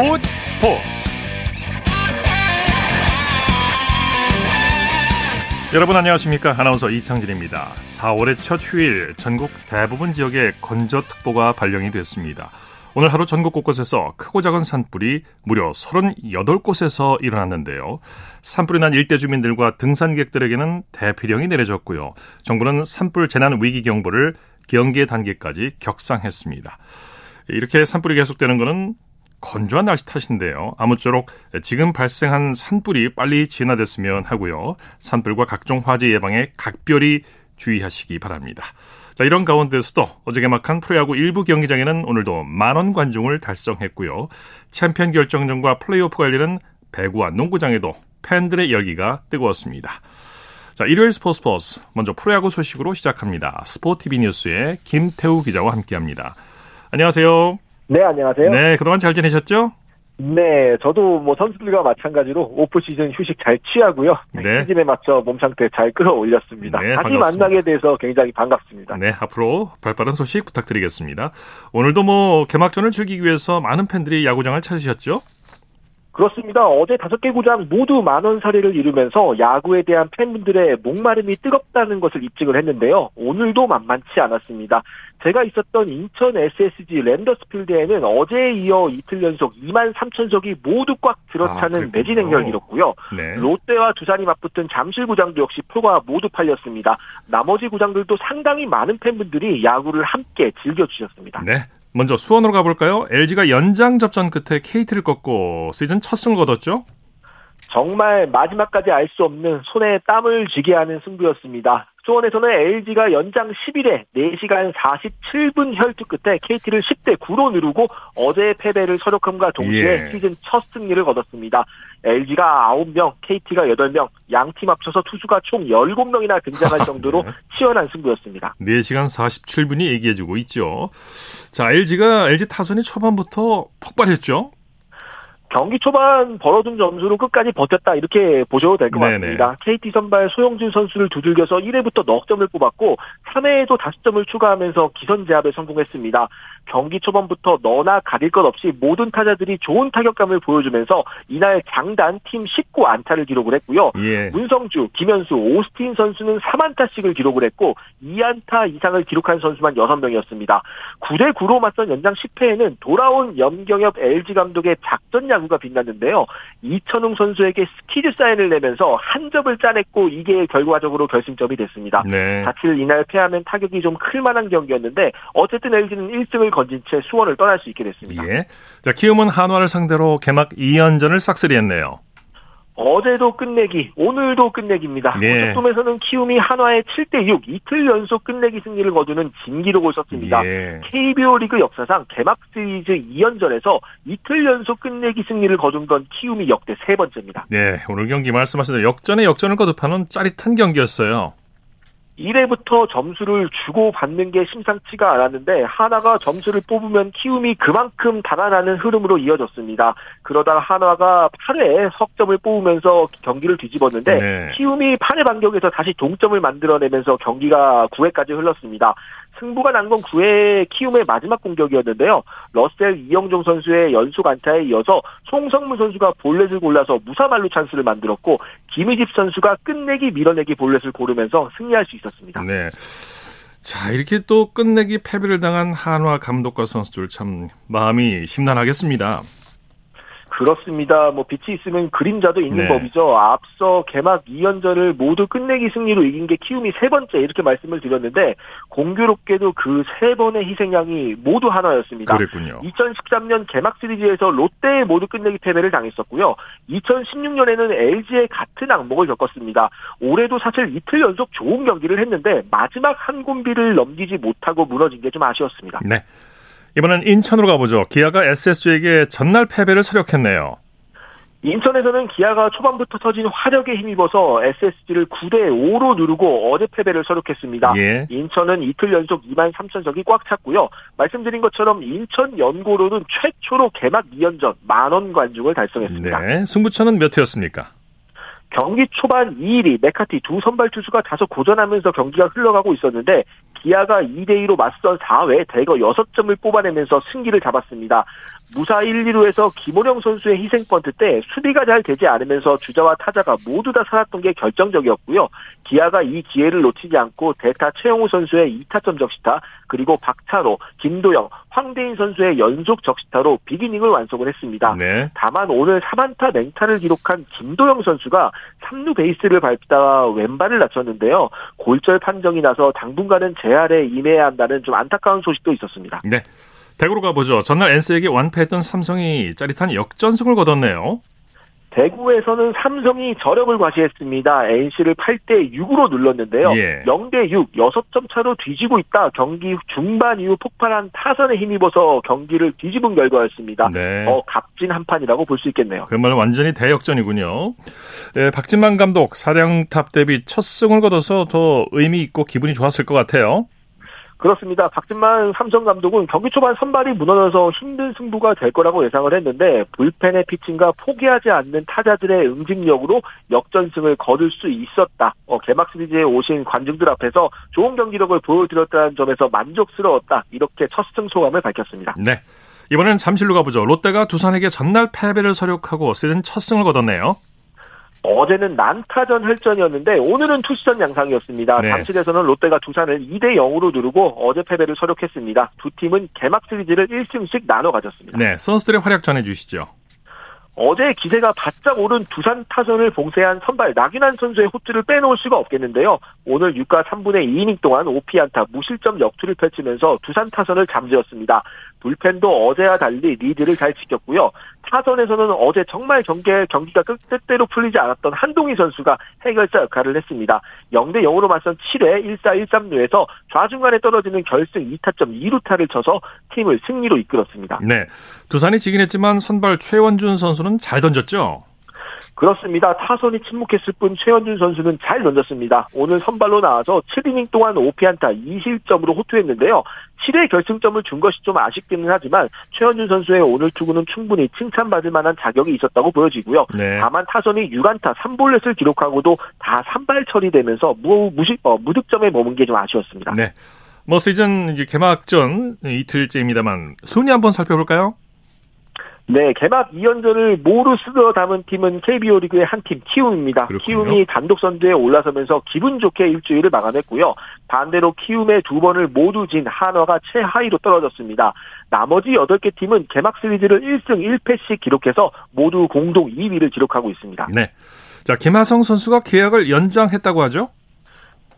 스포츠 스포츠 여러분 안녕하십니까 아나운서 이창진입니다 4월의 첫 휴일 전국 대부분 지역에 건조특보가 발령이 됐습니다 오늘 하루 전국 곳곳에서 크고 작은 산불이 무려 38곳에서 일어났는데요. 산불이 난 일대 주민들과 등산객들에게는 대피령이 내려졌고요. 정부는 산불 재난 위기 경보를 경계 단계까지 격상했습니다. 이렇게 산불이 계속되는 것은 건조한 날씨 탓인데요. 아무쪼록 지금 발생한 산불이 빨리 진화됐으면 하고요. 산불과 각종 화재 예방에 각별히 주의하시기 바랍니다. 자, 이런 가운데서도 어제 개막한 프로야구 일부 경기장에는 오늘도 만원 관중을 달성했고요. 챔피언 결정전과 플레이오프가 열리는 배구와 농구장에도 팬들의 열기가 뜨거웠습니다. 자, 일요일 스포츠 스포츠 먼저 프로야구 소식으로 시작합니다. 스포티비 뉴스의 김태우 기자와 함께합니다. 안녕하세요. 네, 안녕하세요. 네, 그동안 잘 지내셨죠? 네, 저도 뭐 선수들과 마찬가지로 오프 시즌 휴식 잘 취하고요. 네. 시즌에 맞춰 몸 상태 잘 끌어올렸습니다. 네, 다시 반갑습니다. 만나게 돼서 굉장히 반갑습니다. 네, 앞으로 발빠른 소식 부탁드리겠습니다. 오늘도 뭐 개막전을 즐기기 위해서 많은 팬들이 야구장을 찾으셨죠? 그렇습니다. 어제 다섯 개 구장 모두 만원 사례를 이루면서 야구에 대한 팬분들의 목마름이 뜨겁다는 것을 입증을 했는데요. 오늘도 만만치 않았습니다. 제가 있었던 인천 SSG 랜더스 필드에는 어제에 이어 이틀 연속 2만 3천석이 모두 꽉 들어차는 아, 매진 행렬을 이뤘고요. 네. 롯데와 두산이 맞붙은 잠실 구장도 역시 표가 모두 팔렸습니다. 나머지 구장들도 상당히 많은 팬분들이 야구를 함께 즐겨주셨습니다. 네. 먼저 수원으로 가볼까요? LG가 연장 접전 끝에 KT를 꺾고 시즌 첫 승을 거뒀죠? 정말 마지막까지 알 수 없는 손에 땀을 쥐게 하는 승부였습니다. 수원에서는 LG가 연장 10일에 4시간 47분 혈투 끝에 KT를 10대 9로 누르고 어제의 패배를 서력함과 동시에 예. 시즌 첫 승리를 거뒀습니다. LG가 9명, KT가 8명, 양 팀 합쳐서 투수가 총 17명이나 등장할 정도로 네. 치열한 승부였습니다. 4시간 47분이 얘기해주고 있죠. 자, LG가 LG 타선이 초반부터 폭발했죠? 경기 초반 벌어둔 점수로 끝까지 버텼다 이렇게 보셔도 될 것 같습니다. KT 선발 소영진 선수를 두들겨서 1회부터 넉 점을 뽑았고 3회에도 5점을 추가하면서 기선 제압에 성공했습니다. 경기 초반부터 너나 가릴 것 없이 모든 타자들이 좋은 타격감을 보여주면서 이날 장단 팀 19 안타를 기록을 했고요. 예. 문성주, 김현수, 오스틴 선수는 3안타씩을 기록을 했고 2안타 이상을 기록한 선수만 6명이었습니다. 9대 9로 맞선 연장 10회에는 돌아온 염경엽 LG 감독의 작전 야구가 빛났는데요. 이천웅 선수에게 스퀴즈 사인을 내면서 한 점을 짜냈고 이게 결과적으로 결승점이 됐습니다. 네. 사실 이날 패하면 타격이 좀 클만한 경기였는데 어쨌든 LG는 1승을 건진 채 수원을 떠날 수 있게 됐습니다. 예. 자, 키움은 한화를 상대로 개막 2연전을 싹쓸이했네요. 어제도 끝내기, 오늘도 끝내기입니다. 예. 고척돔에서는 키움이 한화의 7대6 이틀 연속 끝내기 승리를 거두는 진기록을 썼습니다. 예. KBO 리그 역사상 개막 시리즈 2연전에서 이틀 연속 끝내기 승리를 거둔 건 키움이 역대 세 번째입니다. 네, 오늘 경기 말씀하신 대로 역전에 역전을 거듭하는 짜릿한 경기였어요. 1회부터 점수를 주고 받는 게 심상치가 않았는데 하나가 점수를 뽑으면 키움이 그만큼 달아나는 흐름으로 이어졌습니다. 그러다가 한화가 8회 석점을 뽑으면서 경기를 뒤집었는데 네. 키움이 8회 반격에서 다시 동점을 만들어내면서 경기가 9회까지 흘렀습니다. 승부가 난 건 9회 키움의 마지막 공격이었는데요. 러셀 이영종 선수의 연속 안타에 이어서 송성문 선수가 볼넷을 골라서 무사말루 찬스를 만들었고 김희집 선수가 끝내기 밀어내기 볼넷을 고르면서 승리할 수 있었습니다. 네. 자, 이렇게 또 끝내기 패배를 당한 한화 감독과 선수들 참 마음이 심란하겠습니다. 그렇습니다. 뭐 빛이 있으면 그림자도 있는 네. 법이죠. 앞서 개막 2연전을 모두 끝내기 승리로 이긴 게 키움이 세 번째 이렇게 말씀을 드렸는데 공교롭게도 그 세 번의 희생양이 모두 하나였습니다. 그랬군요. 2013년 개막 시리즈에서 롯데에 모두 끝내기 패배를 당했었고요. 2016년에는 LG의 같은 악몽을 겪었습니다. 올해도 사실 이틀 연속 좋은 경기를 했는데 마지막 한 군비를 넘기지 못하고 무너진 게 좀 아쉬웠습니다. 네. 이번엔 인천으로 가보죠. 기아가 SSG에게 전날 패배를 서력했네요. 인천에서는 기아가 초반부터 터진 화력에 힘입어서 SSG를 9대 5로 누르고 어제 패배를 서력했습니다. 예. 인천은 이틀 연속 2만 3천 석이 꽉 찼고요. 말씀드린 것처럼 인천 연고로는 최초로 개막 2연전 만원 관중을 달성했습니다. 네. 승부처는 몇 회였습니까? 경기 초반 2일이 메카티 두 선발 투수가 다소 고전하면서 경기가 흘러가고 있었는데 기아가 2대2로 맞선 4회 대거 6점을 뽑아내면서 승기를 잡았습니다. 무사 1, 2루에서 김호령 선수의 희생 번트 때 수비가 잘 되지 않으면서 주자와 타자가 모두 다 살았던 게 결정적이었고요. 기아가 이 기회를 놓치지 않고 대타 최영우 선수의 2타점 적시타 그리고 박찬호, 김도영, 황대인 선수의 연속 적시타로 비기닝을 완성을 했습니다. 네. 다만 오늘 3안타 맹타를 기록한 김도영 선수가 3루 베이스를 밟다가 왼발을 다쳤는데요. 골절 판정이 나서 당분간은 재활에 임해야 한다는 좀 안타까운 소식도 있었습니다. 네. 대구로 가보죠. 전날 NC에게 완패했던 삼성이 짜릿한 역전승을 거뒀네요. 대구에서는 삼성이 저력을 과시했습니다. NC를 8대 6으로 눌렀는데요. 예. 0대 6, 6점 차로 뒤지고 있다. 경기 중반 이후 폭발한 타선에 힘입어서 경기를 뒤집은 결과였습니다. 네. 어, 값진 한 판이라고 볼 수 있겠네요. 그말 완전히 대역전이군요. 네, 박진만 감독 사령탑 대비 첫 승을 거둬서 더 의미 있고 기분이 좋았을 것 같아요. 그렇습니다. 박진만 삼성 감독은 경기 초반 선발이 무너져서 힘든 승부가 될 거라고 예상을 했는데 불펜의 피칭과 포기하지 않는 타자들의 응집력으로 역전승을 거둘 수 있었다. 어, 개막 시리즈에 오신 관중들 앞에서 좋은 경기력을 보여드렸다는 점에서 만족스러웠다. 이렇게 첫 승 소감을 밝혔습니다. 네. 이번엔 잠실로 가보죠. 롯데가 두산에게 전날 패배를 서력하고 시즌 첫 승을 거뒀네요. 어제는 난타전 혈전이었는데 오늘은 투시전 양상이었습니다. 네. 잠실에서는 롯데가 두산을 2대 0으로 누르고 어제 패배를 서력했습니다. 두 팀은 개막 시리즈를 1승씩 나눠 가졌습니다. 네, 선수들의 활약 전해 주시죠. 어제 기세가 바짝 오른 두산 타선을 봉쇄한 선발 나균환 선수의 호투를 빼놓을 수가 없겠는데요. 오늘 6과 3분의 2이닝 동안 5피안타 무실점 역투를 펼치면서 두산 타선을 잠재웠습니다. 불펜도 어제와 달리 리드를 잘 지켰고요. 타선에서는 어제 정말 경기, 경기가 뜻대로 풀리지 않았던 한동희 선수가 해결자 역할을 했습니다. 0대 0으로 맞선 7회 1사 1삼루에서 좌중간에 떨어지는 결승 2타점 2루타를 쳐서 팀을 승리로 이끌었습니다. 네. 두산이 지긴 했지만 선발 최원준 선수는 잘 던졌죠? 그렇습니다. 타선이 침묵했을 뿐 최원준 선수는 잘 던졌습니다. 오늘 선발로 나와서 7이닝 동안 5피안타 2실점으로 호투했는데요. 7회 결승점을 준 것이 좀 아쉽기는 하지만 최원준 선수의 오늘 투구는 충분히 칭찬받을 만한 자격이 있었다고 보여지고요. 네. 다만 타선이 6안타 3볼넷을 기록하고도 다 산발 처리되면서 무, 무시, 어, 무득점에 머문 게 좀 아쉬웠습니다. 네. 뭐 시즌 이제 개막전 이틀째입니다만 순위 한번 살펴볼까요? 네, 개막 2연전을 모두 쓰어 담은 팀은 KBO 리그의 한 팀 키움입니다. 그렇군요. 키움이 단독 선두에 올라서면서 기분 좋게 일주일을 마감했고요. 반대로 키움의 두 번을 모두 진 한화가 최하위로 떨어졌습니다. 나머지 8개 팀은 개막 시리즈를 1승 1패씩 기록해서 모두 공동 2위를 기록하고 있습니다. 네. 자, 김하성 선수가 계약을 연장했다고 하죠?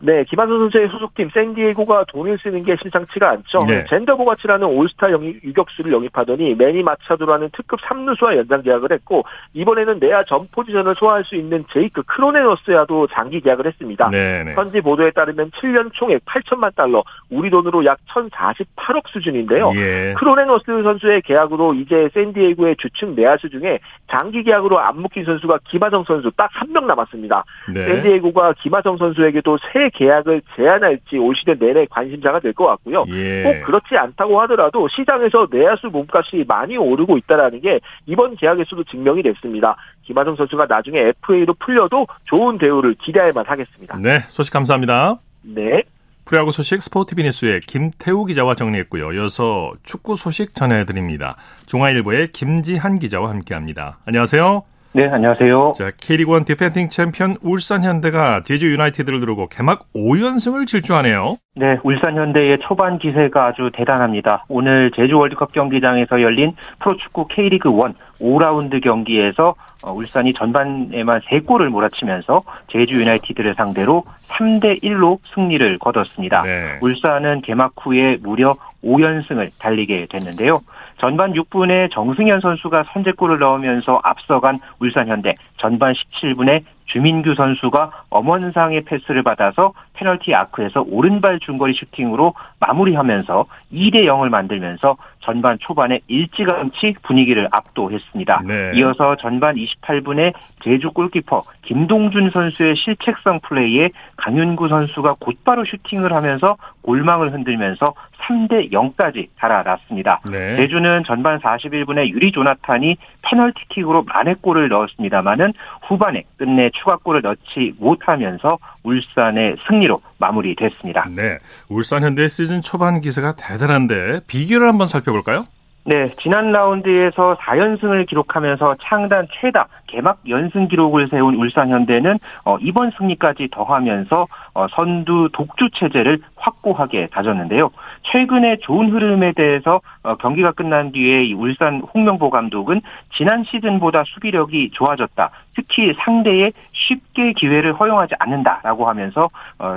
네, 김한선 선수의 소속팀 샌디에고가 돈을 쓰는 게 심상치가 않죠. 네. 젠더 보가치라는 올스타 영입, 유격수를 영입하더니 매니 마차도라는 특급 3루수와 연장 계약을 했고 이번에는 내야 전 포지션을 소화할 수 있는 제이크 크로네너스와도 장기 계약을 했습니다. 네, 네. 현지 보도에 따르면 7년 총액 8천만 달러, 우리 돈으로 약 1,048억 수준인데요. 예. 크로네너스 선수의 계약으로 이제 샌디에고의 주축 내야수 중에 장기 계약으로 안 묶인 선수가 김하성 선수 딱 한 명 남았습니다. 네. 샌디에고가 김하성 선수에게도 새 계약을 제한할지 올 시즌 내내 관심사가 될 것 같고요. 예. 꼭 그렇지 않다고 하더라도 시장에서 내야수 몸값이 많이 오르고 있다라는 게 이번 계약에서도 증명이 됐습니다. 김하성 선수가 나중에 FA로 풀려도 좋은 대우를 기대할 만하겠습니다. 네, 소식 감사합니다. 네. 프로야구 소식 스포티비 뉴스의 김태우 기자와 정리했고요. 이어서 축구 소식 전해드립니다. 중앙일보의 김지한 기자와 함께합니다. 안녕하세요. 네, 안녕하세요. 자, K리그1 디펜딩 챔피언 울산 현대가 제주 유나이티드를 누르고 개막 5연승을 질주하네요. 네, 울산 현대의 초반 기세가 아주 대단합니다. 오늘 제주 월드컵 경기장에서 열린 프로축구 K리그1 5라운드 경기에서 어, 울산이 전반에만 3골을 몰아치면서 제주 유나이티드를 상대로 3대 1로 승리를 거뒀습니다. 네. 울산은 개막 후에 무려 5연승을 달리게 됐는데요. 전반 6분에 정승현 선수가 선제골을 넣으면서 앞서간 울산 현대 전반 17분에 주민규 선수가 엄원상의 패스를 받아서 페널티 아크에서 오른발 중거리 슈팅으로 마무리하면서 2대 0을 만들면서 전반 초반에 일찌감치 분위기를 압도했습니다. 네. 이어서 전반 28분에 제주 골키퍼 김동준 선수의 실책성 플레이에 강윤구 선수가 곧바로 슈팅을 하면서 골망을 흔들면서 3대 0까지 달아났습니다. 네. 제주는 전반 41분에 유리 조나탄이 페널티킥으로 만회골을 넣었습니다마는 후반에 끝내 추가골을 넣지 못하면서 울산의 승리로 마무리됐습니다. 네, 울산 현대 시즌 초반 기세가 대단한데 비결을 한번 살펴볼까요? 네, 지난 라운드에서 4연승을 기록하면서 창단 최다 개막 연승 기록을 세운 울산 현대는 어, 이번 승리까지 더하면서 어, 선두 독주 체제를 확고하게 다졌는데요. 최근의 좋은 흐름에 대해서 어, 경기가 끝난 뒤에 울산 홍명보 감독은 지난 시즌보다 수비력이 좋아졌다. 특히 상대에 쉽게 기회를 허용하지 않는다라고 하면서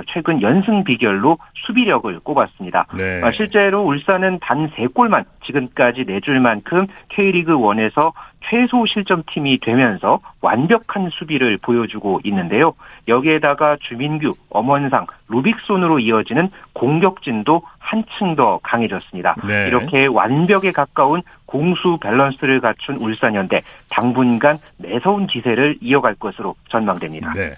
최근 연승 비결로 수비력을 꼽았습니다. 네. 실제로 울산은 단 3골만 지금까지 내줄 만큼 K리그 1에서 최소 실점 팀이 되면서 완벽한 수비를 보여주고 있는데요. 여기에다가 주민규, 엄원상, 루빅손으로 이어지는 공격진도 한층 더 강해졌습니다. 네. 이렇게 완벽에 가까운 공수 밸런스를 갖춘 울산현대 당분간 매서운 기세를 이어갈 것으로 전망됩니다. 네.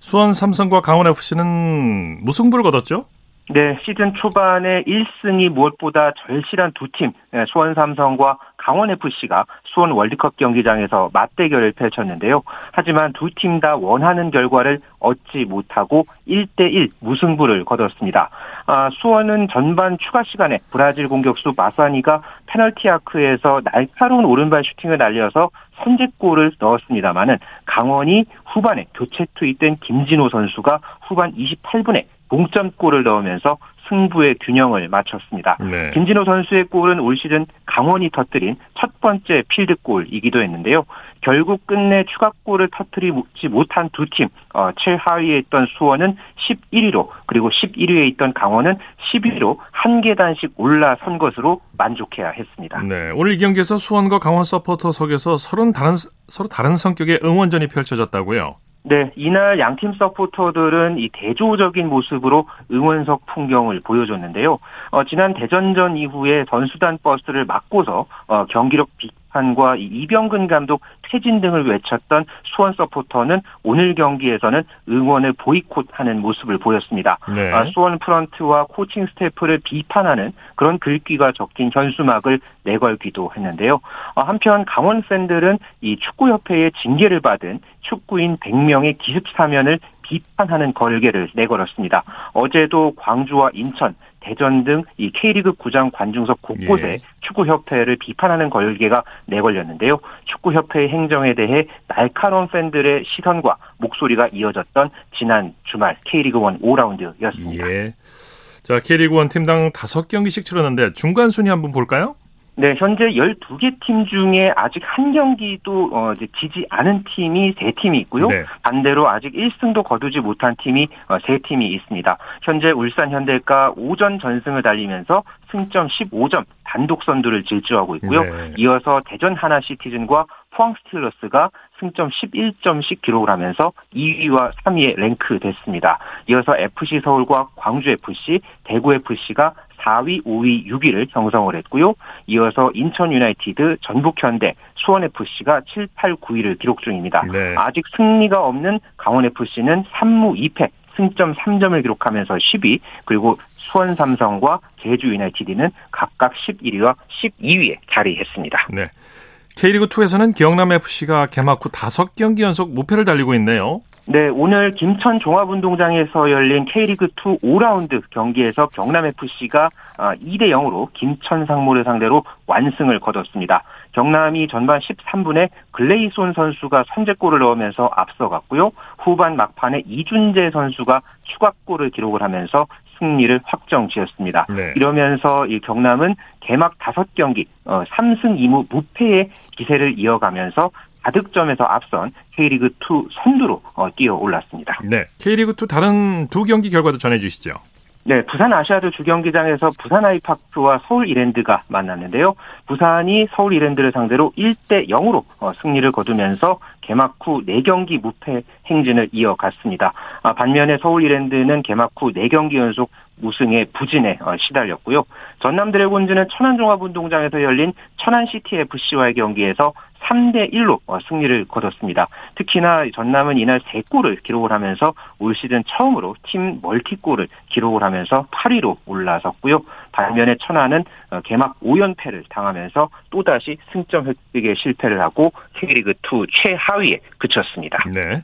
수원 삼성과 강원 FC는 무승부를 거뒀죠? 네, 시즌 초반에 1승이 무엇보다 절실한 두 팀, 네, 수원 삼성과 강원 FC가 수원 월드컵 경기장에서 맞대결을 펼쳤는데요. 하지만 두 팀 다 원하는 결과를 얻지 못하고 1대1 무승부를 거뒀습니다. 아, 수원은 전반 추가 시간에 브라질 공격수 마사니가 페널티 아크에서 날카로운 오른발 슈팅을 날려서 선제골을 넣었습니다마는 강원이 후반에 교체 투입된 김진호 선수가 후반 28분에 동점골을 넣으면서 승부의 균형을 맞췄습니다. 네. 김진호 선수의 골은 올 시즌 강원이 터뜨린 첫 번째 필드골이기도 했는데요. 결국 끝내 추가골을 터뜨리지 못한 두 팀, 어, 최하위에 있던 수원은 11위로 그리고 11위에 있던 강원은 11위로 한 계단씩 올라선 것으로 만족해야 했습니다. 네, 오늘 이 경기에서 수원과 강원 서포터석에서 서로 다른 서로 다른 성격의 응원전이 펼쳐졌다고요. 네, 이날 양팀 서포터들은 이 대조적인 모습으로 응원석 풍경을 보여줬는데요. 어, 지난 대전전 이후에 선수단 버스를 막고서 어, 경기력 비판과 이병근 감독 퇴진 등을 외쳤던 수원 서포터는 오늘 경기에서는 응원을 보이콧하는 모습을 보였습니다. 네. 아, 수원 프런트와 코칭 스태프를 비판하는 그런 글귀가 적힌 현수막을 내걸기도 했는데요. 아, 한편 강원 팬들은 이 축구협회의 징계를 받은 축구인 100명의 기습 사면을 비판하는 걸개를 내걸었습니다. 어제도 광주와 인천, 대전 등 이 K리그 구장 관중석 곳곳에 예. 축구협회를 비판하는 걸개가 내걸렸는데요. 축구협회의 행정에 대해 날카로운 팬들의 시선과 목소리가 이어졌던 지난 주말 K리그 1 5라운드였습니다. 예. 자, K리그 1 팀당 5경기씩 치렀는데 중간 순위 한번 볼까요? 네, 현재 12개 팀 중에 아직 한 경기도 어, 이제 지지 않은 팀이 3팀이 있고요. 네. 반대로 아직 1승도 거두지 못한 팀이 어, 3팀이 있습니다. 현재 울산 현대가 5전 전승을 달리면서 승점 15점 단독 선두를 질주하고 있고요. 네. 이어서 대전 하나 시티즌과 포항 스틸러스가 승점 11점씩 기록을 하면서 2위와 3위에 랭크됐습니다. 이어서 FC 서울과 광주 FC, 대구 FC가 4위, 5위, 6위를 형성을 했고요. 이어서 인천 유나이티드, 전북 현대, 수원 FC가 7, 8, 9위를 기록 중입니다. 네. 아직 승리가 없는 강원 FC는 3무 2패, 승점 3점을 기록하면서 10위, 그리고 수원 삼성과 제주 유나이티드는 각각 11위와 12위에 자리했습니다. 네. K리그2에서는 경남FC가 개막 후 5경기 연속 무패를 달리고 있네요. 네, 오늘 김천 종합운동장에서 열린 K리그2 5라운드 경기에서 경남FC가 2대 아, 0으로 김천 상무를 상대로 완승을 거뒀습니다. 경남이 전반 13분에 글레이손 선수가 선제골을 넣으면서 앞서갔고요. 후반 막판에 이준재 선수가 추가골을 기록을 하면서 승리를 확정 지었습니다. 네. 이러면서 이 경남은 개막 5경기 3승 어, 2무 무패의 기세를 이어가면서 다득점에서 앞선 K리그 2 선두로 어, 뛰어 올랐습니다. 네. K리그 2 다른 두 경기 결과도 전해주시죠. 네, 부산 아시아드 주경기장에서 부산 아이파크와 서울 이랜드가 만났는데요. 부산이 서울 이랜드를 상대로 1대 0으로 어, 승리를 거두면서 개막 후 4경기 무패 행진을 이어갔습니다. 아, 반면에 서울 이랜드는 개막 후 4경기 연속 우승의 부진에 어, 시달렸고요. 전남 드래곤즈는 천안종합운동장에서 열린 천안시티 FC와의 경기에서 3대 1로 어, 승리를 거뒀습니다. 특히나 전남은 이날 3골을 기록을 하면서 올 시즌 처음으로 팀 멀티골을 기록을 하면서 8위로 올라섰고요. 반면에 천안은 어, 개막 5연패를 당하면서 또다시 승점 획득에 실패를 하고 K리그2 최하위에 그쳤습니다. 네.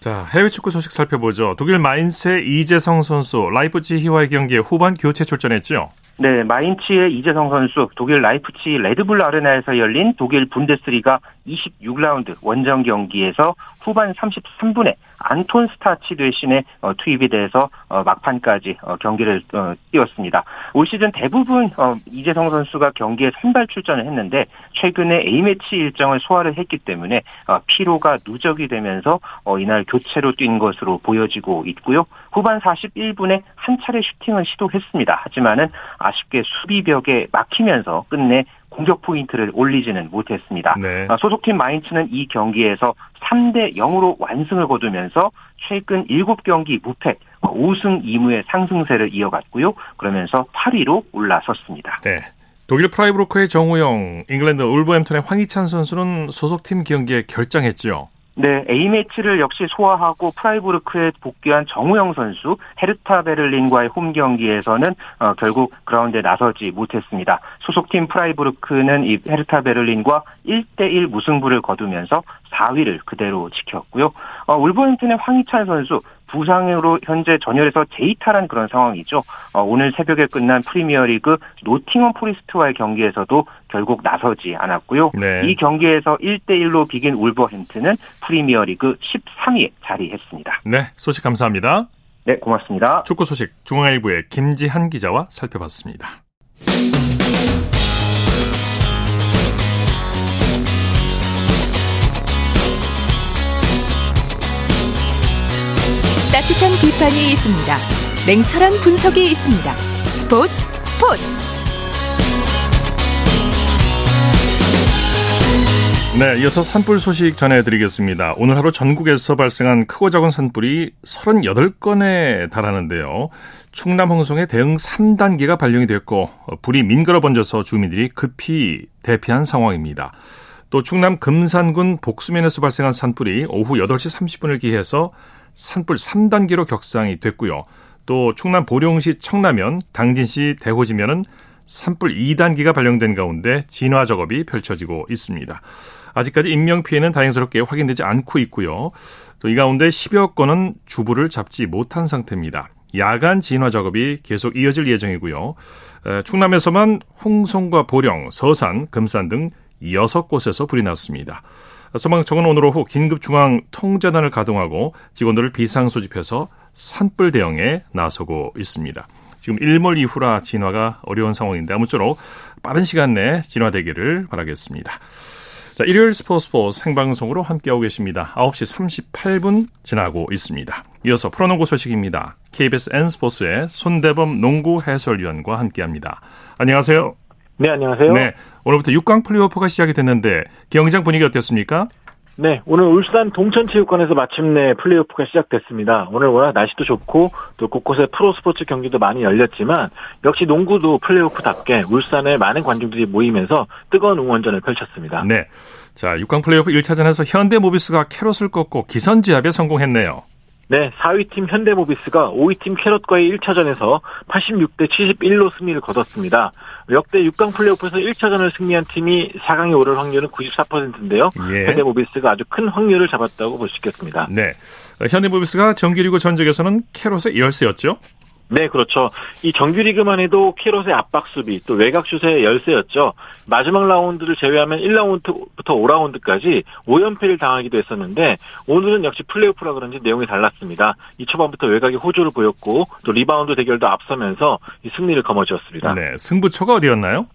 자, 해외 축구 소식 살펴보죠. 독일 마인츠의 이재성 선수 라이프치히와의 경기에 후반 교체 출전했죠. 네, 마인츠의 이재성 선수 독일 라이프치 레드불 아레나에서 열린 독일 분데스리가 26라운드 원정 경기에서 후반 33분에 안톤 스타치 대신에 어, 투입이 돼서 어, 막판까지 어, 경기를 뛰었습니다. 올 시즌 대부분 이재성 선수가 경기에 선발 출전을 했는데 최근에 A매치 일정을 소화를 했기 때문에 피로가 누적이 되면서 이날 교체로 뛴 것으로 보여지고 있고요. 후반 41분에 한 차례 슈팅을 시도했습니다. 하지만은 아쉽게 수비벽에 막히면서 끝내 공격 포인트를 올리지는 못했습니다. 네. 아, 소속팀 마인츠는 이 경기에서 3대 0으로 완승을 거두면서 최근 7경기 무패 5승 2무의 상승세를 이어갔고요. 그러면서 8위로 올라섰습니다. 네. 독일 프라이부르크의 정우영, 잉글랜드 울버햄튼의 황희찬 선수는 소속팀 경기에 결장했죠. 네, A매치를 역시 소화하고 프라이부르크에 복귀한 정우영 선수 헤르타 베를린과의 홈 경기에서는 어, 결국 그라운드에 나서지 못했습니다. 소속팀 프라이부르크는 이 헤르타 베를린과 1대1 무승부를 거두면서 4위를 그대로 지켰고요. 어, 울버햄튼의 황희찬 선수 부상으로 현재 전열에서 재이탈한 그런 상황이죠. 어, 오늘 새벽에 끝난 프리미어리그 노팅엄 포리스트와의 경기에서도 결국 나서지 않았고요. 네. 이 경기에서 1대1로 비긴 울버햄튼은 프리미어리그 13위에 자리했습니다. 네, 소식 감사합니다. 네, 고맙습니다. 축구 소식 중앙일보의 김지한 기자와 살펴봤습니다. 따뜻한 비판이 있습니다. 냉철한 분석이 있습니다. 스포츠 스포츠. 네, 이어서 산불 소식 전해드리겠습니다. 오늘 하루 전국에서 발생한 크고 작은 산불이 38건에 달하는데요. 충남 홍성에 대응 3단계가 발령이 됐고 불이 민걸어 번져서 주민들이 급히 대피한 상황입니다. 또 충남 금산군 복수면에서 발생한 산불이 오후 8시 30분을 기해서 산불 3단계로 격상이 됐고요. 또 충남 보령시 청라면, 당진시 대호지면은 산불 2단계가 발령된 가운데 진화 작업이 펼쳐지고 있습니다. 아직까지 인명 피해는 다행스럽게 확인되지 않고 있고요. 또 이 가운데 10여 건은 주부를 잡지 못한 상태입니다. 야간 진화 작업이 계속 이어질 예정이고요. 충남에서만 홍성과 보령, 서산, 금산 등 6곳에서 불이 났습니다. 소방청은 오늘 오후 긴급 중앙 통제단을 가동하고 직원들을 비상 소집해서 산불 대응에 나서고 있습니다. 지금 일몰 이후라 진화가 어려운 상황인데 아무쪼록 빠른 시간 내에 진화되기를 바라겠습니다. 자, 일요일 스포츠 스포츠 생방송으로 함께하고 계십니다. 9시 38분 지나고 있습니다. 이어서 프로농구 소식입니다. KBS N스포츠의 손대범 농구 해설위원과 함께합니다. 안녕하세요. 네, 안녕하세요. 네, 오늘부터 6강 플레이오프가 시작이 됐는데 경기장 분위기 어땠습니까? 네, 오늘 울산 동천체육관에서 마침내 플레이오프가 시작됐습니다. 오늘 워낙 날씨도 좋고 또 곳곳에 프로 스포츠 경기도 많이 열렸지만 역시 농구도 플레이오프답게 울산에 많은 관중들이 모이면서 뜨거운 응원전을 펼쳤습니다. 네. 자, 6강 플레이오프 1차전에서 현대모비스가 캐롯을 꺾고 기선제압에 성공했네요. 네, 4위 팀 현대모비스가 5위 팀 캐럿과의 1차전에서 86대 71로 승리를 거뒀습니다. 역대 6강 플레이오프에서 1차전을 승리한 팀이 4강에 오를 확률은 94%인데요. 예. 현대모비스가 아주 큰 확률을 잡았다고 볼 수 있겠습니다. 네. 현대모비스가 정규리그 전적에서는 캐롯에 열세였죠? 네, 그렇죠. 이 정규리그만 해도 캐롯의 압박 수비, 또 외곽 슛에 열세였죠. 마지막 라운드를 제외하면 1라운드부터 5라운드까지 5연패를 당하기도 했었는데 오늘은 역시 플레이오프라 그런지 내용이 달랐습니다. 이 초반부터 외곽이 호조를 보였고 또 리바운드 대결도 앞서면서 이 승리를 거머쥐었습니다. 네, 승부처가 어디였나요?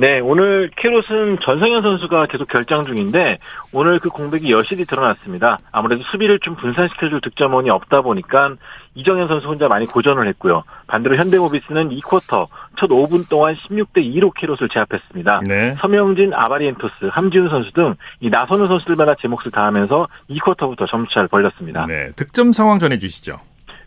네, 오늘 캐롯은 전성현 선수가 계속 결장 중인데 오늘 그 공백이 여실히 드러났습니다. 아무래도 수비를 좀 분산시켜줄 득점원이 없다 보니까 이정현 선수 혼자 많이 고전을 했고요. 반대로 현대모비스는 2쿼터 첫 5분 동안 16대 2로 캐롯을 제압했습니다. 네. 서명진, 아바리엔토스, 함지훈 선수 등 이 나선우 선수들마다 제 몫을 다하면서 2쿼터부터 점차를 벌렸습니다. 네, 득점 상황 전해주시죠.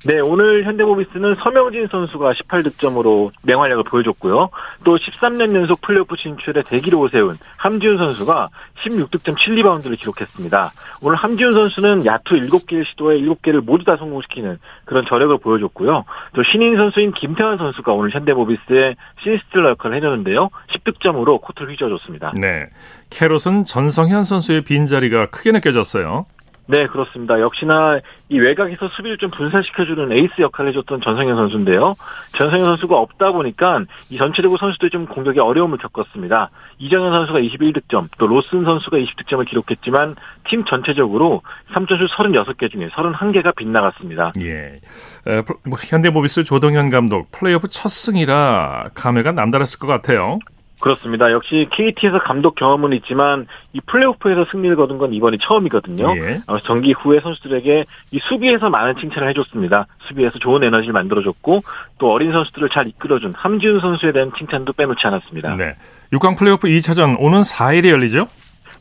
네, 오늘 현대모비스는 서명진 선수가 18득점으로 맹활약을 보여줬고요. 또 13년 연속 플레이오프 진출에 대기록을 세운 함지훈 선수가 16득점 7리바운드를 기록했습니다. 오늘 함지훈 선수는 야투 7개를 시도해 7개를 모두 다 성공시키는 그런 저력을 보여줬고요. 또 신인 선수인 김태환 선수가 오늘 현대모비스의 신스틸러 역할을 해줬는데요. 10득점으로 코트를 휘저어줬습니다. 네, 캐롯은 전성현 선수의 빈자리가 크게 느껴졌어요. 네, 그렇습니다. 역시나 이 외곽에서 수비를 좀 분산시켜주는 에이스 역할을 해줬던 전성현 선수인데요. 전성현 선수가 없다 보니까 이 전체적으로 선수들이 좀 공격에 어려움을 겪었습니다. 이정현 선수가 21득점, 또 로슨 선수가 20득점을 기록했지만 팀 전체적으로 3점슛 36개 중에 31개가 빗나갔습니다. 예. 에, 뭐, 현대모비스 조동현 감독 플레이오프 첫 승이라 감회가 남다랐을 것 같아요. 그렇습니다. 역시 KT에서 감독 경험은 있지만 이 플레이오프에서 승리를 거둔 건 이번이 처음이거든요. 예. 정기 후에 선수들에게 이 수비에서 많은 칭찬을 해줬습니다. 수비에서 좋은 에너지를 만들어줬고 또 어린 선수들을 잘 이끌어준 함지훈 선수에 대한 칭찬도 빼놓지 않았습니다. 네. 6강 플레이오프 2차전 오는 4일에 열리죠?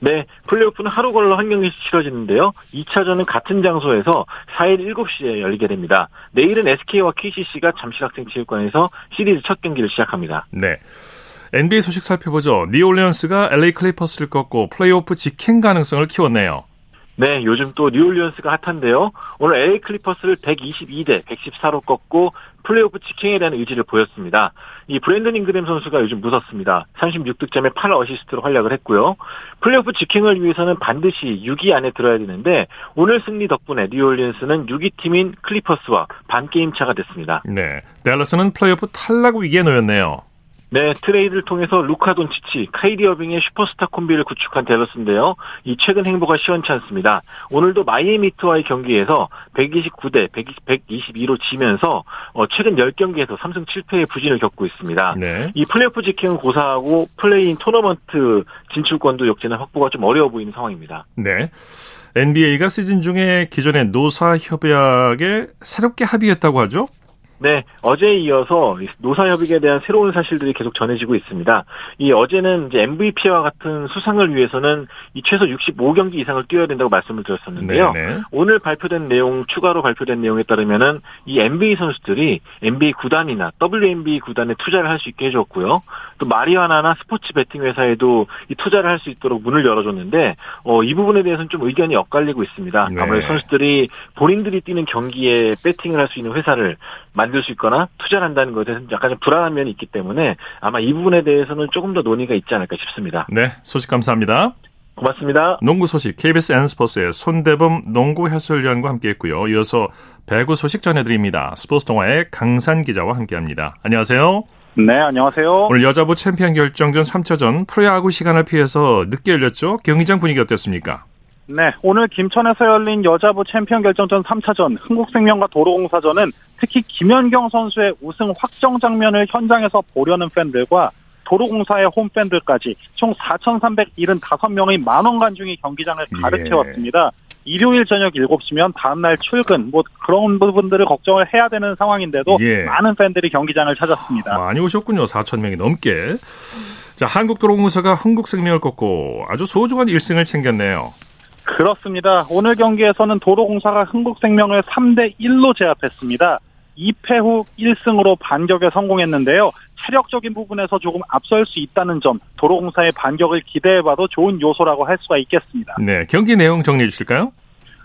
네, 플레이오프는 하루 걸러 한 경기씩 치러지는데요. 2차전은 같은 장소에서 4일 7시에 열리게 됩니다. 내일은 SK와 KCC가 잠실학생체육관에서 시리즈 첫 경기를 시작합니다. 네. NBA 소식 살펴보죠. 뉴올리언스가 LA 클리퍼스를 꺾고 플레이오프 직행 가능성을 키웠네요. 네, 요즘 또 뉴올리언스가 핫한데요. 오늘 LA 클리퍼스를 122대 114로 꺾고 플레이오프 직행에 대한 의지를 보였습니다. 이 브랜든 잉그램 선수가 요즘 무섭습니다. 36득점에 8어시스트로 활약을 했고요. 플레이오프 직행을 위해서는 반드시 6위 안에 들어야 되는데 오늘 승리 덕분에 뉴올리언스는 6위 팀인 클리퍼스와 반 게임 차가 됐습니다. 네, 댈러스는 플레이오프 탈락 위기에 놓였네요. 네, 트레이드를 통해서 루카 돈치치, 카이리 어빙의 슈퍼스타 콤비를 구축한 댈러스인데요. 이 최근 행보가 시원치 않습니다. 오늘도 마이애미 히트와의 경기에서 129대 122로 지면서 어, 최근 10경기에서 3승 7패의 부진을 겪고 있습니다. 네. 이 플레이오프 직행은 고사하고 플레이인 토너먼트 진출권도 역시나 확보가 좀 어려워 보이는 상황입니다. 네. NBA가 시즌 중에 기존의 노사 협약에 새롭게 합의했다고 하죠? 네, 어제에 이어서 노사협의에 대한 새로운 사실들이 계속 전해지고 있습니다. 이 어제는 이제 MVP와 같은 수상을 위해서는 이 최소 65경기 이상을 뛰어야 된다고 말씀을 드렸었는데요. 네네. 네. 오늘 발표된 내용, 추가로 발표된 내용에 따르면은 이 NBA 선수들이 NBA 구단이나 WNBA 구단에 투자를 할 수 있게 해줬고요. 또 마리아나나 스포츠 베팅 회사에도 이 투자를 할 수 있도록 문을 열어줬는데 어, 이 부분에 대해서는 좀 의견이 엇갈리고 있습니다. 네. 아무래도 선수들이 본인들이 뛰는 경기에 배팅을 할 수 있는 회사를 만들 수 있거나 투자를 한다는 것에 대해서 약간 좀 불안한 면이 있기 때문에 아마 이 부분에 대해서는 조금 더 논의가 있지 않을까 싶습니다. 네, 소식 감사합니다. 고맙습니다. 농구 소식 KBS N스포츠의 손대범 농구 해설위원과 함께했고요. 이어서 배구 소식 전해드립니다. 스포츠 동화의 강산 기자와 함께합니다. 안녕하세요. 네, 안녕하세요. 오늘 여자부 챔피언 결정전 3차전 프로야구 시간을 피해서 늦게 열렸죠. 경기장 분위기 어땠습니까? 네, 오늘 김천에서 열린 여자부 챔피언 결정전 3차전 흥국생명과 도로공사전은 특히 김연경 선수의 우승 확정 장면을 현장에서 보려는 팬들과 도로공사의 홈팬들까지 총 4,375명의 만원 관중이 경기장을 가득 채웠습니다. 예. 일요일 저녁 7시면 다음날 출근, 뭐 그런 부분들을 걱정을 해야 되는 상황인데도 예. 많은 팬들이 경기장을 찾았습니다. 많이 오셨군요. 4천 명이 넘게. 자, 한국도로공사가 흥국생명을 꺾고 아주 소중한 1승을 챙겼네요. 그렇습니다. 오늘 경기에서는 도로공사가 흥국생명을 3대 1로 제압했습니다. 2패 후 1승으로 반격에 성공했는데요. 체력적인 부분에서 조금 앞설 수 있다는 점, 도로공사의 반격을 기대해봐도 좋은 요소라고 할 수가 있겠습니다. 네, 경기 내용 정리해 주실까요?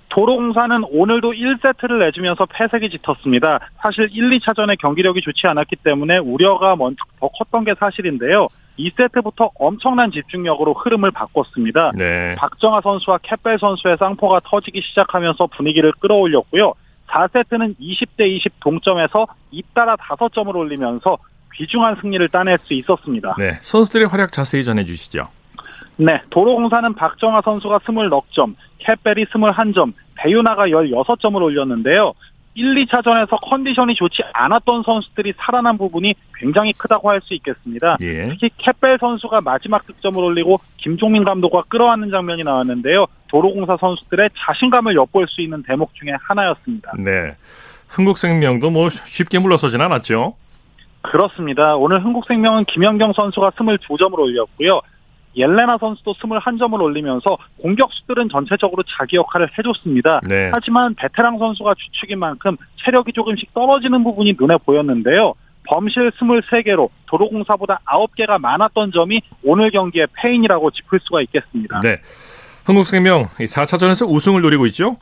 도로공사는 오늘도 1세트를 내주면서 패색이 짙었습니다. 사실 1, 2차전에 경기력이 좋지 않았기 때문에 우려가 먼저 더 컸던 게 사실인데요. 2세트부터 엄청난 집중력으로 흐름을 바꿨습니다. 네. 박정아 선수와 캡벨 선수의 쌍포가 터지기 시작하면서 분위기를 끌어올렸고요. 4세트는 20대 20 동점에서 잇따라 5점을 올리면서 귀중한 승리를 따낼 수 있었습니다. 네, 선수들의 활약 자세히 전해주시죠. 네, 도로공사는 박정아 선수가 20넉점, 캡벨이 21점, 배유나가 16점을 올렸는데요. 1, 2차전에서 컨디션이 좋지 않았던 선수들이 살아난 부분이 굉장히 크다고 할 수 있겠습니다. 예. 특히 캡벨 선수가 마지막 득점을 올리고 김종민 감독과 끌어안는 장면이 나왔는데요. 도로공사 선수들의 자신감을 엿볼 수 있는 대목 중에 하나였습니다. 네. 흥국생명도 뭐 쉽게 물러서진 않았죠? 그렇습니다. 오늘 흥국생명은 김연경 선수가 22점을 올렸고요. 옐레나 선수도 21점을 올리면서 공격수들은 전체적으로 자기 역할을 해줬습니다. 네. 하지만 베테랑 선수가 주축인 만큼 체력이 조금씩 떨어지는 부분이 눈에 보였는데요. 범실 23개로 도로공사보다 9개가 많았던 점이 오늘 경기의 패인이라고 짚을 수가 있겠습니다. 네. 한국생명 4차전에서 우승을 노리고 있죠?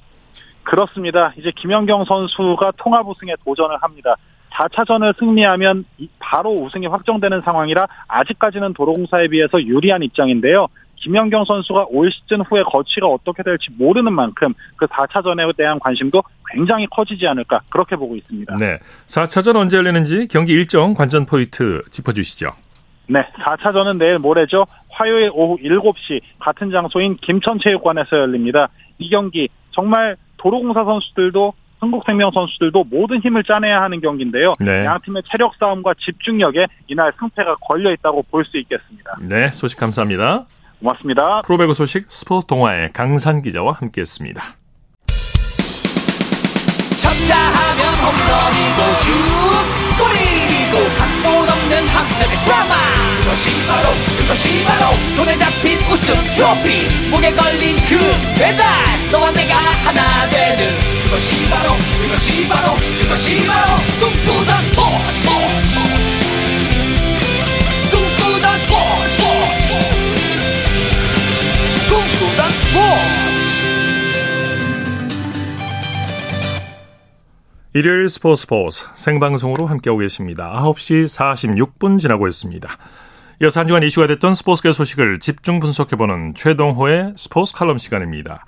그렇습니다. 이제 김연경 선수가 통합 우승에 도전을 합니다. 4차전을 승리하면 바로 우승이 확정되는 상황이라 아직까지는 도로공사에 비해서 유리한 입장인데요. 김연경 선수가 올 시즌 후에 거치가 어떻게 될지 모르는 만큼 그 4차전에 대한 관심도 굉장히 커지지 않을까 그렇게 보고 있습니다. 네. 4차전 언제 열리는지 경기 일정 관전 포인트 짚어주시죠. 네. 4차전은 내일 모레죠. 화요일 오후 7시 같은 장소인 김천체육관에서 열립니다. 이 경기 정말 도로공사 선수들도 한국생명 선수들도 모든 힘을 짜내야 하는 경기인데요. 네. 양 팀의 체력 싸움과 집중력에 이날 승패가 걸려 있다고 볼 수 있겠습니다. 네, 소식 감사합니다. 고맙습니다. 프로배구 소식 스포츠 동화의 강산 기자와 함께했습니다. 쳤다 하면 홈런이고 슛 골이고 각본 없는 한편의 드라마 그것이 바로 그것이 바로 손에 잡힌 우승 트로피 목에 걸린 그 배달 너와 내가 그것이 바로 그것이 바로 그것이 바로 꿈꾸던 스포츠 꿈꾸던 스포츠 꿈꾸던 스포츠 일요일 스포츠 스포츠 생방송으로 함께하고 계십니다. 9시 46분 지나고 있습니다. 이어서 한 주간 이슈가 됐던 스포츠계 소식을 집중 분석해보는 최동호의 스포츠 칼럼 시간입니다.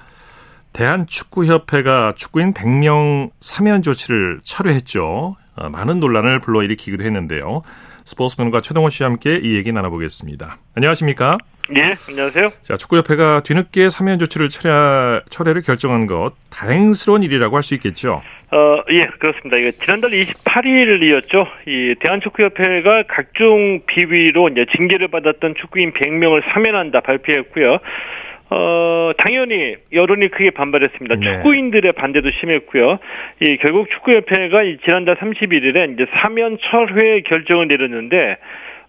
대한축구협회가 축구인 100명 사면 조치를 철회했죠. 어, 많은 논란을 불러일으키기도 했는데요. 스포츠맨과 최동호 씨와 함께 이 얘기 나눠보겠습니다. 안녕하십니까? 예, 안녕하세요. 자, 축구협회가 뒤늦게 사면 조치를 철회, 철회를 결정한 것 다행스러운 일이라고 할 수 있겠죠. 어, 예, 그렇습니다. 이거 지난달 28일이었죠. 이 대한축구협회가 각종 비위로 이제 징계를 받았던 축구인 100명을 사면한다 발표했고요. 어, 당연히 여론이 크게 반발했습니다. 네. 축구인들의 반대도 심했고요. 이 결국 축구협회가 이 지난달 31일에 이제 사면 철회 결정을 내렸는데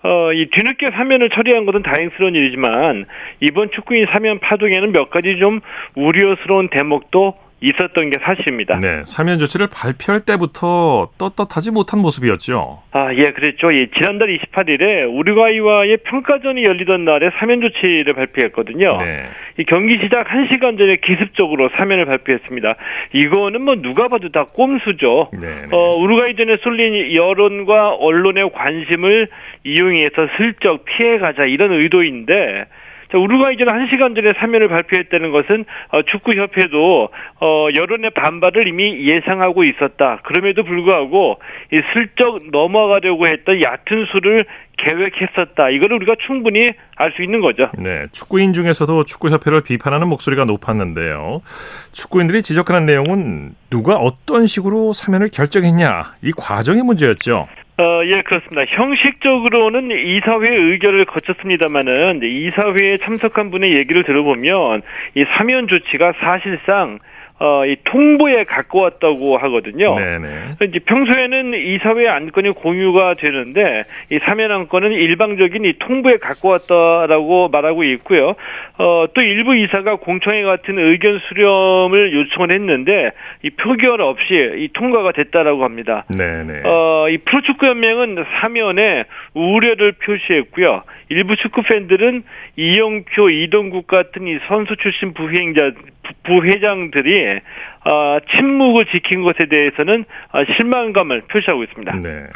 어, 이 뒤늦게 사면을 처리한 것은 다행스러운 일이지만 이번 축구인 사면 파동에는 몇 가지 좀 우려스러운 대목도 있었던 게 사실입니다. 네, 사면 조치를 발표할 때부터 떳떳하지 못한 모습이었죠. 아, 예, 그랬죠. 예, 지난달 28일에 우루과이와의 평가전이 열리던 날에 사면 조치를 발표했거든요. 네. 이 경기 시작 1시간 전에 기습적으로 사면을 발표했습니다. 이거는 뭐 누가 봐도 다 꼼수죠. 네, 네. 어, 우루과이전에 쏠린 여론과 언론의 관심을 이용해서 슬쩍 피해가자 이런 의도인데 자, 우루과이전 1시간 전에 사면을 발표했다는 것은 어, 축구협회도 어, 여론의 반발을 이미 예상하고 있었다. 그럼에도 불구하고 이 슬쩍 넘어가려고 했던 얕은 수를 계획했었다. 이거를 우리가 충분히 알 수 있는 거죠. 네, 축구인 중에서도 축구협회를 비판하는 목소리가 높았는데요. 축구인들이 지적하는 내용은 누가 어떤 식으로 사면을 결정했냐 이 과정의 문제였죠. 어, 예, 그렇습니다. 형식적으로는 이사회 의결을 거쳤습니다만은 이사회에 참석한 분의 얘기를 들어보면 이 사면 조치가 사실상 어, 이 통보에 가까웠다고 하거든요. 네네. 이제 평소에는 이사회 안건이 공유가 되는데 이 사면 안건은 일방적인 이 통보에 가까웠다라고 말하고 있고요. 어, 또 일부 이사가 공청회 같은 의견 수렴을 요청을 했는데 이 표결 없이 이 통과가 됐다라고 합니다. 네네. 어, 이 프로축구 연맹은 사면에 우려를 표시했고요. 일부 축구 팬들은 이영표, 이동국 같은 이 선수 출신 부행자 부회장들이 어, 침묵을 지킨 것에 대해서는 어, 실망감을 표시하고 있습니다. 네.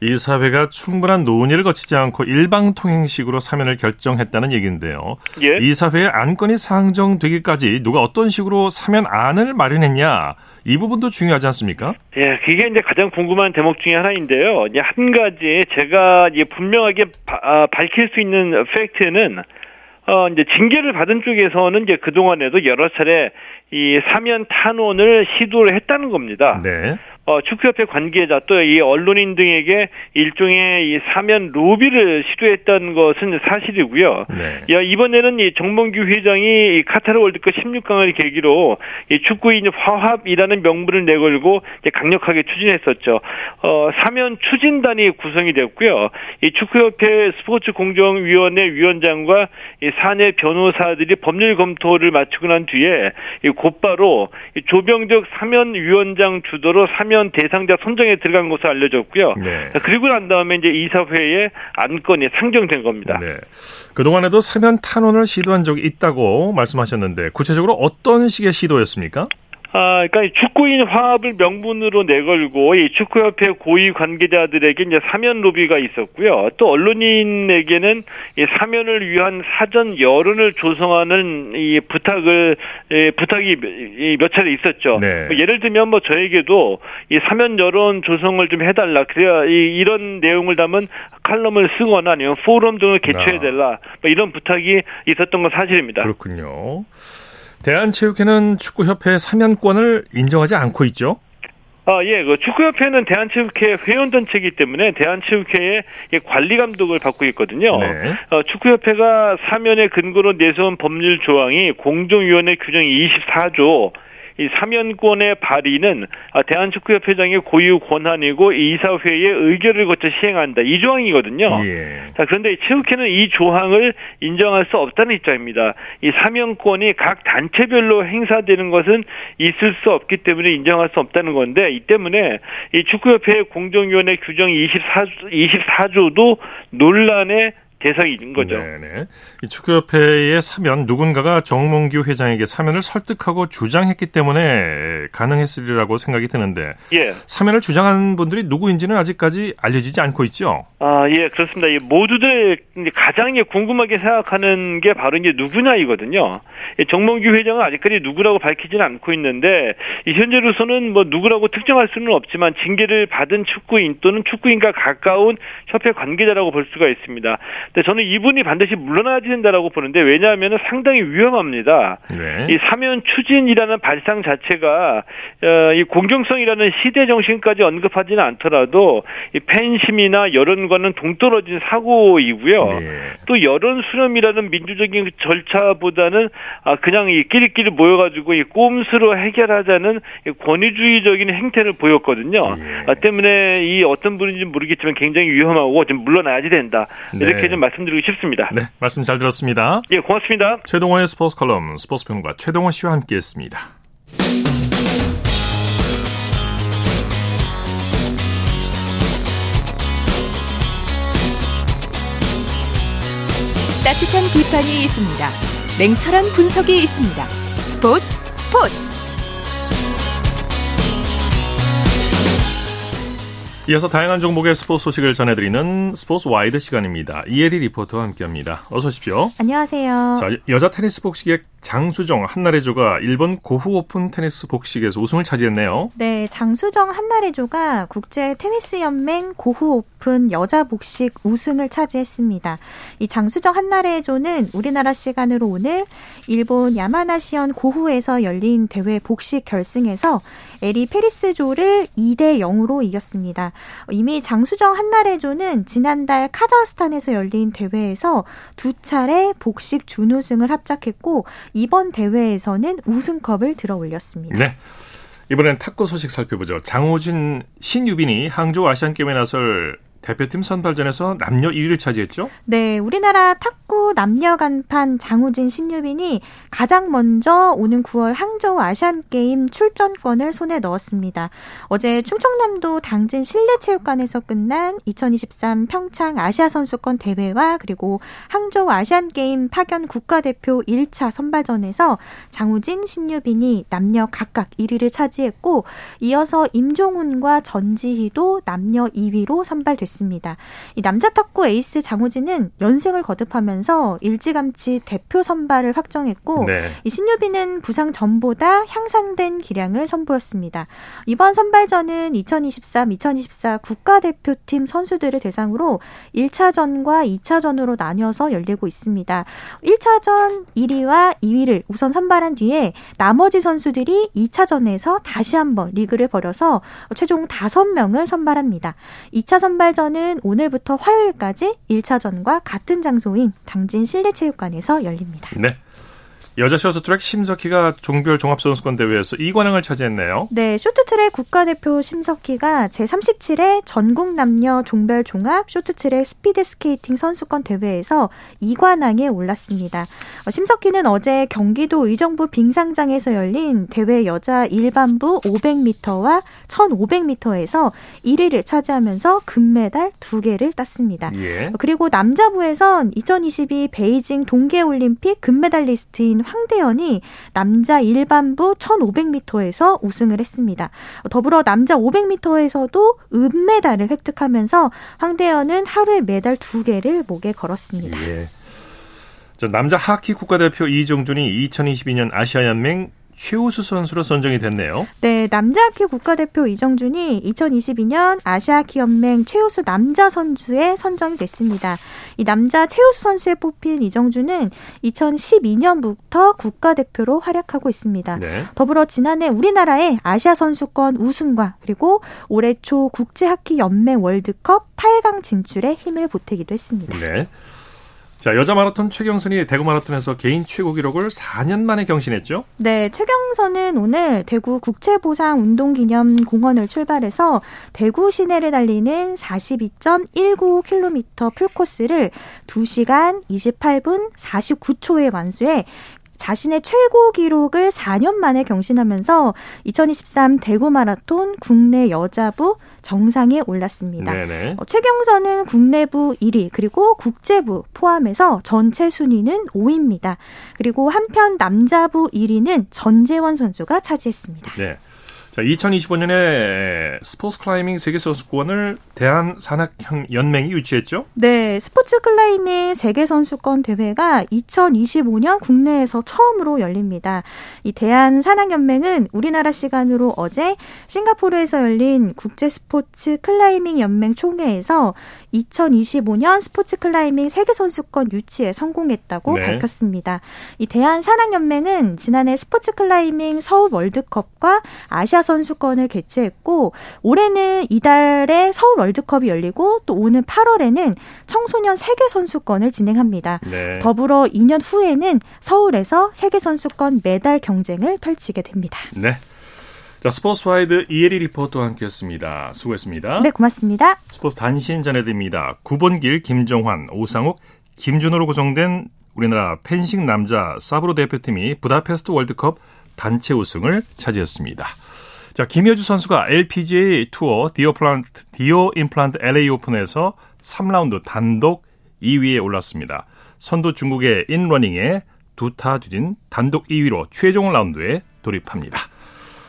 이 사회가 충분한 논의를 거치지 않고 일방 통행식으로 사면을 결정했다는 얘기인데요. 예? 이 사회의 안건이 상정되기까지 누가 어떤 식으로 사면 안을 마련했냐 이 부분도 중요하지 않습니까? 예, 그게 이제 가장 궁금한 대목 중에 하나인데요. 이제 한 가지 제가 분명하게 바, 아, 밝힐 수 있는 팩트는 어, 이제 징계를 받은 쪽에서는 이제 그동안에도 여러 차례 이 사면 탄원을 시도를 했다는 겁니다. 네. 어, 축구협회 관계자 또 이 언론인 등에게 일종의 이 사면 로비를 시도했던 것은 사실이고요. 네. 야, 이번에는 이 정몽규 회장이 이 카타르 월드컵 16강을 계기로 이 축구인 화합이라는 명분을 내걸고 강력하게 추진했었죠. 어, 사면 추진단이 구성이 됐고요. 이 축구협회 스포츠 공정위원회 위원장과 이 사내 변호사들이 법률 검토를 마치고 난 뒤에 이 곧바로 이 조병적 사면 위원장 주도로 사면 사면 대상자 선정에 들어간 것으로 알려졌고요. 네. 그리고 난 다음에 이제 이사회에 안건이 상정된 겁니다. 네. 그동안에도 사면 탄원을 시도한 적이 있다고 말씀하셨는데 구체적으로 어떤 식의 시도였습니까? 아, 그러니까 축구인 화합을 명분으로 내걸고 이 축구협회 고위 관계자들에게 이제 사면 로비가 있었고요. 또 언론인에게는 이 사면을 위한 사전 여론을 조성하는 이 부탁을 이 부탁이 몇 차례 있었죠. 네. 뭐 예를 들면 뭐 저에게도 이 사면 여론 조성을 좀 해달라. 그래야 이, 이런 내용을 담은 칼럼을 쓰거나 아니면 포럼 등을 개최해달라. 아. 뭐 이런 부탁이 있었던 건 사실입니다. 그렇군요. 대한체육회는 축구협회 사면권을 인정하지 않고 있죠? 아, 예, 그 축구협회는 대한체육회 회원단체이기 때문에 대한체육회의 관리 감독을 받고 있거든요. 네. 어, 축구협회가 사면의 근거로 내세운 법률 조항이 공정위원회 규정 24조 이 사면권의 발의는 아, 대한축구협회장의 고유 권한이고 이사회의 의결을 거쳐 시행한다. 이 조항이거든요. 예. 자, 그런데 체육회는 이 조항을 인정할 수 없다는 입장입니다. 이 사면권이 각 단체별로 행사되는 것은 있을 수 없기 때문에 인정할 수 없다는 건데 이 때문에 이 축구협회 공정위원회 규정 24, 24조도 논란의 대상인 거죠. 네네. 이 축구협회에 사면 누군가가 정몽규 회장에게 사면을 설득하고 주장했기 때문에 가능했으리라고 생각이 드는데 예. 사면을 주장한 분들이 누구인지는 아직까지 알려지지 않고 있죠. 아, 예, 그렇습니다. 모두들 가장 궁금하게 생각하는 게 바로 이제 누구냐 이거든요. 정몽규 회장은 아직까지 누구라고 밝히지는 않고 있는데 현재로서는 뭐 누구라고 특정할 수는 없지만 징계를 받은 축구인 또는 축구인과 가까운 협회 관계자라고 볼 수가 있습니다. 근데 저는 이분이 반드시 물러나야 된다라고 보는데 왜냐하면 상당히 위험합니다. 네. 이 사면 추진이라는 발상 자체가 어, 이 공정성이라는 시대 정신까지 언급하지는 않더라도 이 팬심이나 여론과는 동떨어진 사고이고요. 네. 또 여론 수렴이라는 민주적인 절차보다는 아 그냥 이 끼리끼리 모여가지고 이 꼼수로 해결하자는 권위주의적인 행태를 보였거든요. 네. 아, 때문에 이 어떤 분인지 모르겠지만 굉장히 위험하고 좀 물러나야지 된다. 이렇게 네. 좀 말씀드리고 싶습니다. 네, 말씀 잘 들었습니다. 예, 고맙습니다. 최동호의 스포츠 컬럼 스포츠 평론가 최동호 씨와 함께했습니다. 따뜻한 비판이 있습니다. 냉철한 분석이 있습니다. 스포츠 스포츠. 이어서 다양한 종목의 스포츠 소식을 전해드리는 스포츠 와이드 시간입니다. 이혜리 리포터와 함께합니다. 어서 오십시오. 안녕하세요. 자, 여자 테니스 복식의 장수정 한나래조가 일본 고후 오픈 테니스 복식에서 우승을 차지했네요. 네, 장수정 한나래조가 국제 테니스 연맹 고후 오픈 여자 복식 우승을 차지했습니다. 이 장수정 한나래조는 우리나라 시간으로 오늘 일본 야마나시현 고후에서 열린 대회 복식 결승에서 에리 페리스조를 2대 0으로 이겼습니다. 이미 장수정 한나래조는 지난달 카자흐스탄에서 열린 대회에서 두 차례 복식 준우승을 합작했고 이번 대회에서는 우승컵을 들어 올렸습니다. 네. 이번엔 탁구 소식 살펴보죠. 장호진, 신유빈이 항저우 아시안게임에 나설 대표팀 선발전에서 남녀 1위를 차지했죠? 네, 우리나라 탁구 남녀 간판 장우진 신유빈이 가장 먼저 오는 9월 항저우 아시안 게임 출전권을 손에 넣었습니다. 어제 충청남도 당진 실내체육관에서 끝난 2023 평창 아시아 선수권 대회와 그리고 항저우 아시안 게임 파견 국가대표 1차 선발전에서 장우진 신유빈이 남녀 각각 1위를 차지했고 이어서 임종훈과 전지희도 남녀 2위로 선발됐습니다. 있습니다. 이 남자 탁구 에이스 장우진은 연승을 거듭하면서 일찌감치 대표 선발을 확정했고 네. 이 신유빈은 부상 전보다 향상된 기량을 선보였습니다. 이번 선발전은 2023, 2024 국가대표팀 선수들을 대상으로 1차전과 2차전으로 나뉘어서 열리고 있습니다. 1차전 1위와 2위를 우선 선발한 뒤에 나머지 선수들이 2차전에서 다시 한번 리그를 벌여서 최종 5명을 선발합니다. 2차 선발전 선수는 오늘부터 화요일까지 1차전과 같은 장소인 당진 실내체육관에서 열립니다. 네. 여자 쇼트트랙 심석희가 종별 종합선수권 대회에서 2관왕을 차지했네요. 네, 쇼트트랙 국가대표 심석희가 제37회 전국 남녀 종별 종합 쇼트트랙 스피드 스케이팅 선수권 대회에서 2관왕에 올랐습니다. 어, 심석희는 어제 경기도 의정부 빙상장에서 열린 대회 여자 일반부 500m와 1500m에서 1위를 차지하면서 금메달 2개를 땄습니다. 예. 그리고 남자부에선 2022 베이징 동계올림픽 금메달리스트인 황대현이 남자 일반부 1500m에서 우승을 했습니다. 더불어 남자 500m에서도 은메달을 획득하면서 황대현은 하루에 메달 2개를 목에 걸었습니다. 예. 남자 하키 국가대표 이정준이 2022년 아시아연맹 최우수 선수로 선정이 됐네요. 네, 남자 하키 국가대표 이정준이 2022년 아시아키 연맹 최우수 남자 선수에 선정이 됐습니다. 이 남자 최우수 선수에 뽑힌 이정준은 2012년부터 국가대표로 활약하고 있습니다. 네. 더불어 지난해 우리나라의 아시아 선수권 우승과 그리고 올해 초 국제 하키 연맹 월드컵 8강 진출에 힘을 보태기도 했습니다. 네. 자, 여자 마라톤 최경선이 대구 마라톤에서 개인 최고 기록을 4년 만에 경신했죠? 네, 최경선은 오늘 대구 국채보상 운동기념 공원을 출발해서 대구 시내를 달리는 42.19km 풀코스를 2시간 28분 49초에 완수해 자신의 최고 기록을 4년 만에 경신하면서 2023 대구 마라톤 국내 여자부 정상에 올랐습니다. 네네. 어, 최경선은 국내부 1위 그리고 국제부 포함해서 전체 순위는 5위입니다. 그리고 한편 남자부 1위는 전재원 선수가 차지했습니다. 네. 자, 2025년에 스포츠 클라이밍 세계 선수권을 대한 산악 연맹이 유치했죠? 네, 스포츠 클라이밍 세계 선수권 대회가 2025년 국내에서 처음으로 열립니다. 이 대한 산악 연맹은 우리나라 시간으로 어제 싱가포르에서 열린 국제 스포츠 클라이밍 연맹 총회에서 2025년 스포츠 클라이밍 세계 선수권 유치에 성공했다고 네. 밝혔습니다. 이 대한 산악 연맹은 지난해 스포츠 클라이밍 서울 월드컵과 아시아 선수권을 개최했고 올해는 이달에 서울 월드컵이 열리고 또 오는 8월에는 청소년 세계 선수권을 진행합니다. 네. 더불어 2년 후에는 서울에서 세계 선수권 메달 경쟁을 펼치게 됩니다. 네. 자, 스포츠와이드 이혜리 리포터와 함께했습니다. 수고했습니다. 네, 고맙습니다. 스포츠 단신 전해드립니다. 구본길, 김정환, 오상욱, 김준호로 구성된 우리나라 펜싱 남자 사브르 대표팀이 부다페스트 월드컵 단체 우승을 차지했습니다. 자, 김효주 선수가 LPGA 투어 디오 플란트, 디오 임플란트 LA 오픈에서 3라운드 단독 2위에 올랐습니다. 선두 중국의 인뤄닝에 두 타 뒤진 단독 2위로 최종 라운드에 돌입합니다.